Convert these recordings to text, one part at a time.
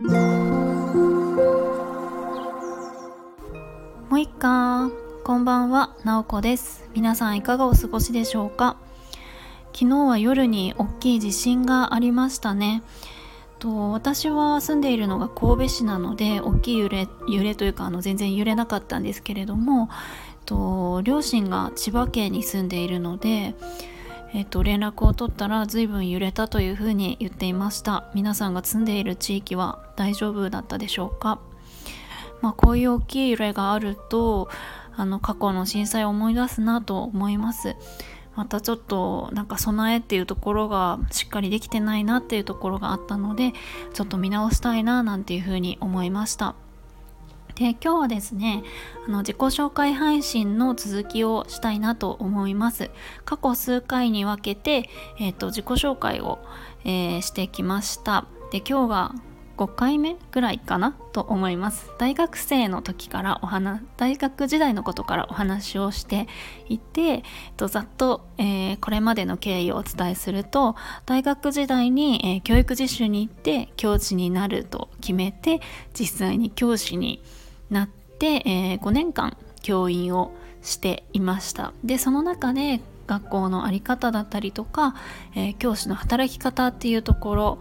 もういっか。こんばんは、なおこです。皆さんいかがお過ごしでしょうか。昨日は夜に大きい地震がありましたね。と私は住んでいるのが神戸市なので大きい揺れ揺れというかあの全然揺れなかったんですけれどもと両親が千葉県に住んでいるのでえっと、連絡を取ったら随分揺れたというふうに言っていました。皆さんが住んでいる地域は大丈夫だったでしょうか、まあ、こういう大きい揺れがあるとあの過去の震災を思い出すなと思います。またちょっとなんか備えっていうところがしっかりできてないなっていうところがあったのでちょっと見直したいななんていうふうに思いました。で今日はですねあの自己紹介配信の続きをしたいなと思います。過去数回に分けて、えーと、自己紹介を、えー、してきました。で今日が5回目ぐらいかな？と思います。大学生の時からお話大学時代のことからお話をしていて、えっと、ざっと、えー、これまでの経緯をお伝えすると大学時代に、えー、教育実習に行って教師になると決めて実際に教師になって、えー、5年間教員をしていましたでその中で学校の在り方だったりとか、えー、教師の働き方っていうところ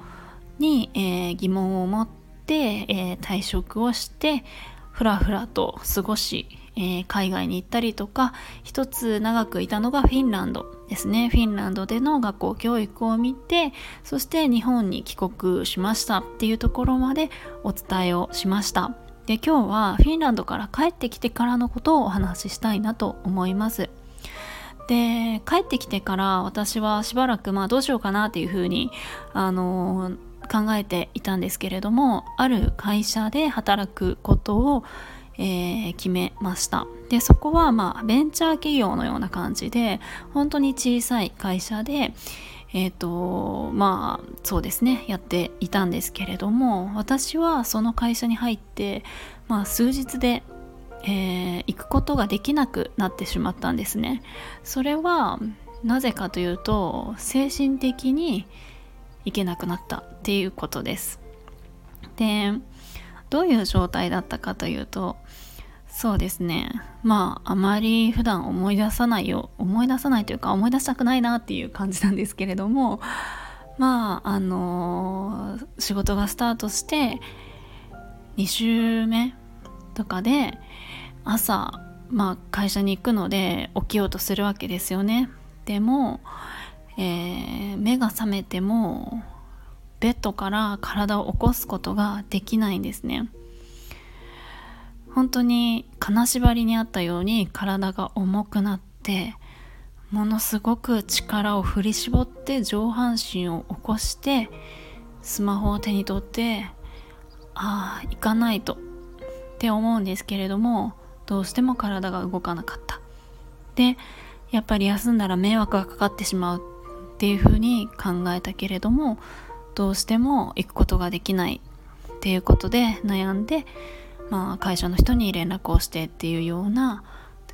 に、えー、疑問を持って、え退職をしてふらふらと過ごし、え海外に行ったりとか一つ長くいたのがフィンランドですねフィンランドでの学校教育を見てそして日本に帰国しましたっていうところまでお伝えをしました。で今日はフィンランドから帰ってきてからのことをお話ししたいなと思います。で帰ってきてから私はしばらくまあどうしようかなっていうふうにあの考えていたんですけれどもある会社で働くことを、えー、決めました。でそこはまあベンチャー企業のような感じで本当に小さい会社でえっ、ー、とまあそうですねやっていたんですけれども私はその会社に入ってまあ数日でえー、行くことができなくなってしまったんですね。それはなぜかというと精神的に行けなくなったっていうことです。でどういう状態だったかというとそうですね。まああまり普段思い出さないよ思い出さないというか思い出したくないなっていう感じなんですけれども まああのー、仕事がスタートして2週目とかで朝まあ会社に行くので起きようとするわけですよね。でも、えー、目が覚めてもベッドから体を起こすことができないんですね。本当に金縛りにあったように体が重くなってものすごく力を振り絞って上半身を起こしてスマホを手に取ってああ行かないとって思うんですけれどもどうしても体が動かなかった。でやっぱり休んだら迷惑がかかってしまうっていうふうに考えたけれどもどうしても行くことができないっていうことで悩んでまあ、会社の人に連絡をしてっていうような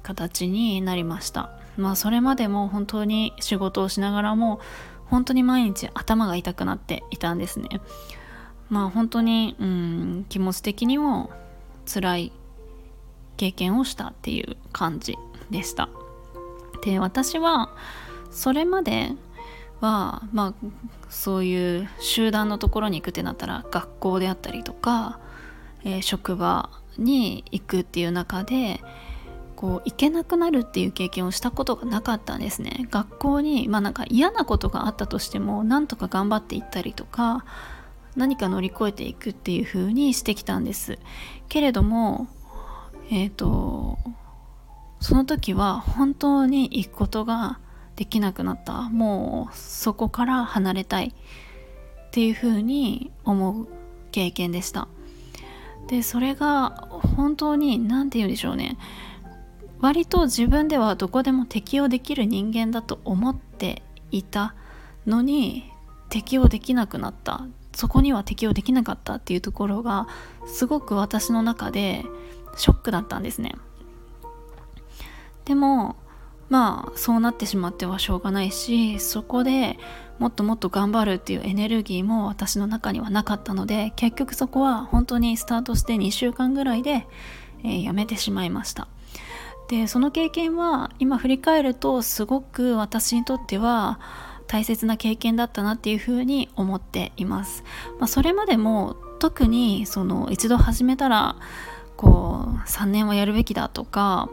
形になりました。まあそれまでも本当に仕事をしながらも本当に毎日頭が痛くなっていたんですね。まあ本当にうん気持ち的にも辛い経験をしたっていう感じでした。で私はそれまではまあそういう集団のところに行くってなったら学校であったりとかえー、職場に行くっていう中でこう行けなくなるっていう経験をしたことがなかったんですね。学校にまあなんか嫌なことがあったとしてもなんとか頑張っていったりとか何か乗り越えていくっていう風にしてきたんです。けれどもえっ、ー、とその時は本当に行くことができなくなった。もうそこから離れたいっていう風に思う経験でした。でそれが本当に何て言うんでしょうね。割と自分ではどこでも適応できる人間だと思っていたのに適応できなくなった。そこには適応できなかったっていうところがすごく私の中でショックだったんですね。でもまあそうなってしまってはしょうがないしそこでもっともっと頑張るっていうエネルギーも私の中にはなかったので結局そこは本当にスタートして2週間ぐらいで、えー、やめてしまいました。でその経験は今振り返るとすごく私にとっては大切な経験だったなっていうふうに思っています、まあ、それまでも特にその一度始めたらこう3年はやるべきだとか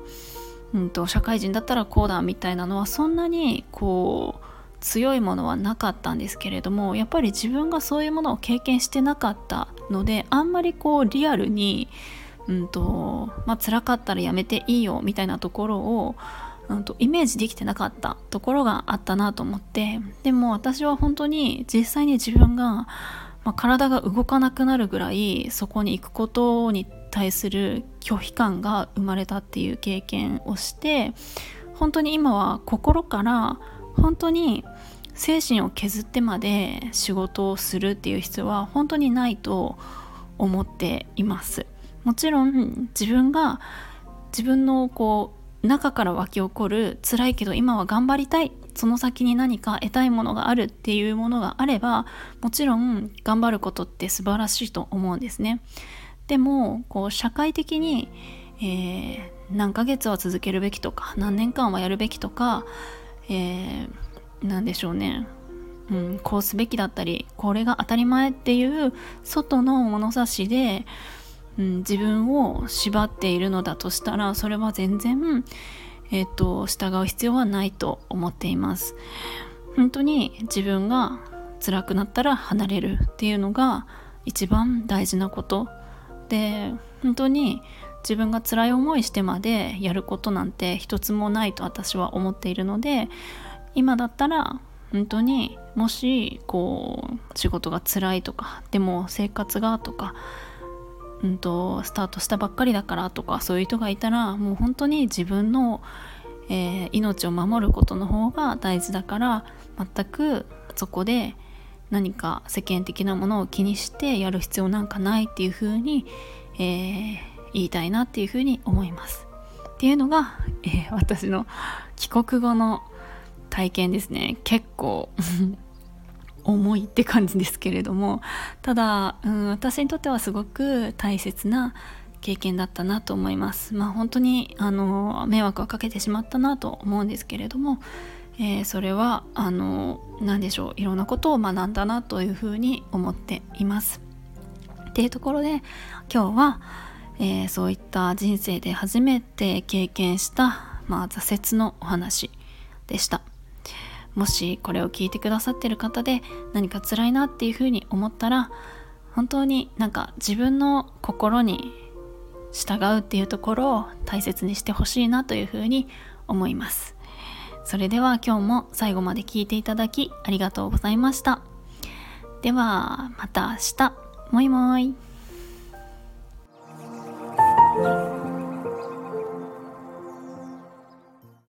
うんと、社会人だったらこうだみたいなのはそんなにこう強いものはなかったんですけれどもやっぱり自分がそういうものを経験してなかったのであんまりこうリアルに、うんとまあ辛かったらやめていいよみたいなところを、うんと、イメージできてなかったところがあったなと思ってでも私は本当に実際に自分が、まあ、体が動かなくなるぐらいそこに行くことに対する拒否感が生まれたっていう経験をして本当に今は心から本当に精神を削ってまで仕事をするっていう必要は本当にないと思っています。もちろん自分が自分のこう中から湧き起こる辛いけど今は頑張りたいその先に何か得たいものがあるっていうものがあればもちろん頑張ることって素晴らしいと思うんですね。でもこう社会的に、えー、何ヶ月は続けるべきとか何年間はやるべきとか、えー、何でしょうね、うん、こうすべきだったりこれが当たり前っていう外の物差しで、うん、自分を縛っているのだとしたらそれは全然、えっ、ー、と従う必要はないと思っています。本当に自分が辛くなったら離れるっていうのが一番大事なことで本当に自分が辛い思いしてまでやることなんて一つもないと私は思っているので今だったら本当にもしこう仕事が辛いとかでも生活がとか、うんと、スタートしたばっかりだからとかそういう人がいたらもう本当に自分の、えー、命を守ることの方が大事だから全くそこで何か世間的なものを気にしてやる必要なんかないっていうふうに、えー、言いたいなっていうふうに思います。っていうのが、えー、私の帰国後の体験ですね結構重いって感じですけれどもただ、うん、私にとってはすごく大切な経験だったなと思いますまあ本当にあの迷惑はかけてしまったなと思うんですけれどもえー、それはあの何でしょういろんなことを学んだなというふうに思っています。っていうところで今日は、えー、そういった人生で初めて経験した、まあ、挫折のお話でした。もしこれを聞いてくださってる方で何か辛いなっていうふうに思ったら本当になんか自分の心に従うっていうところを大切にしてほしいなというふうに思います。それでは今日も最後まで聞いていただきありがとうございました。ではまた明日。もいもい。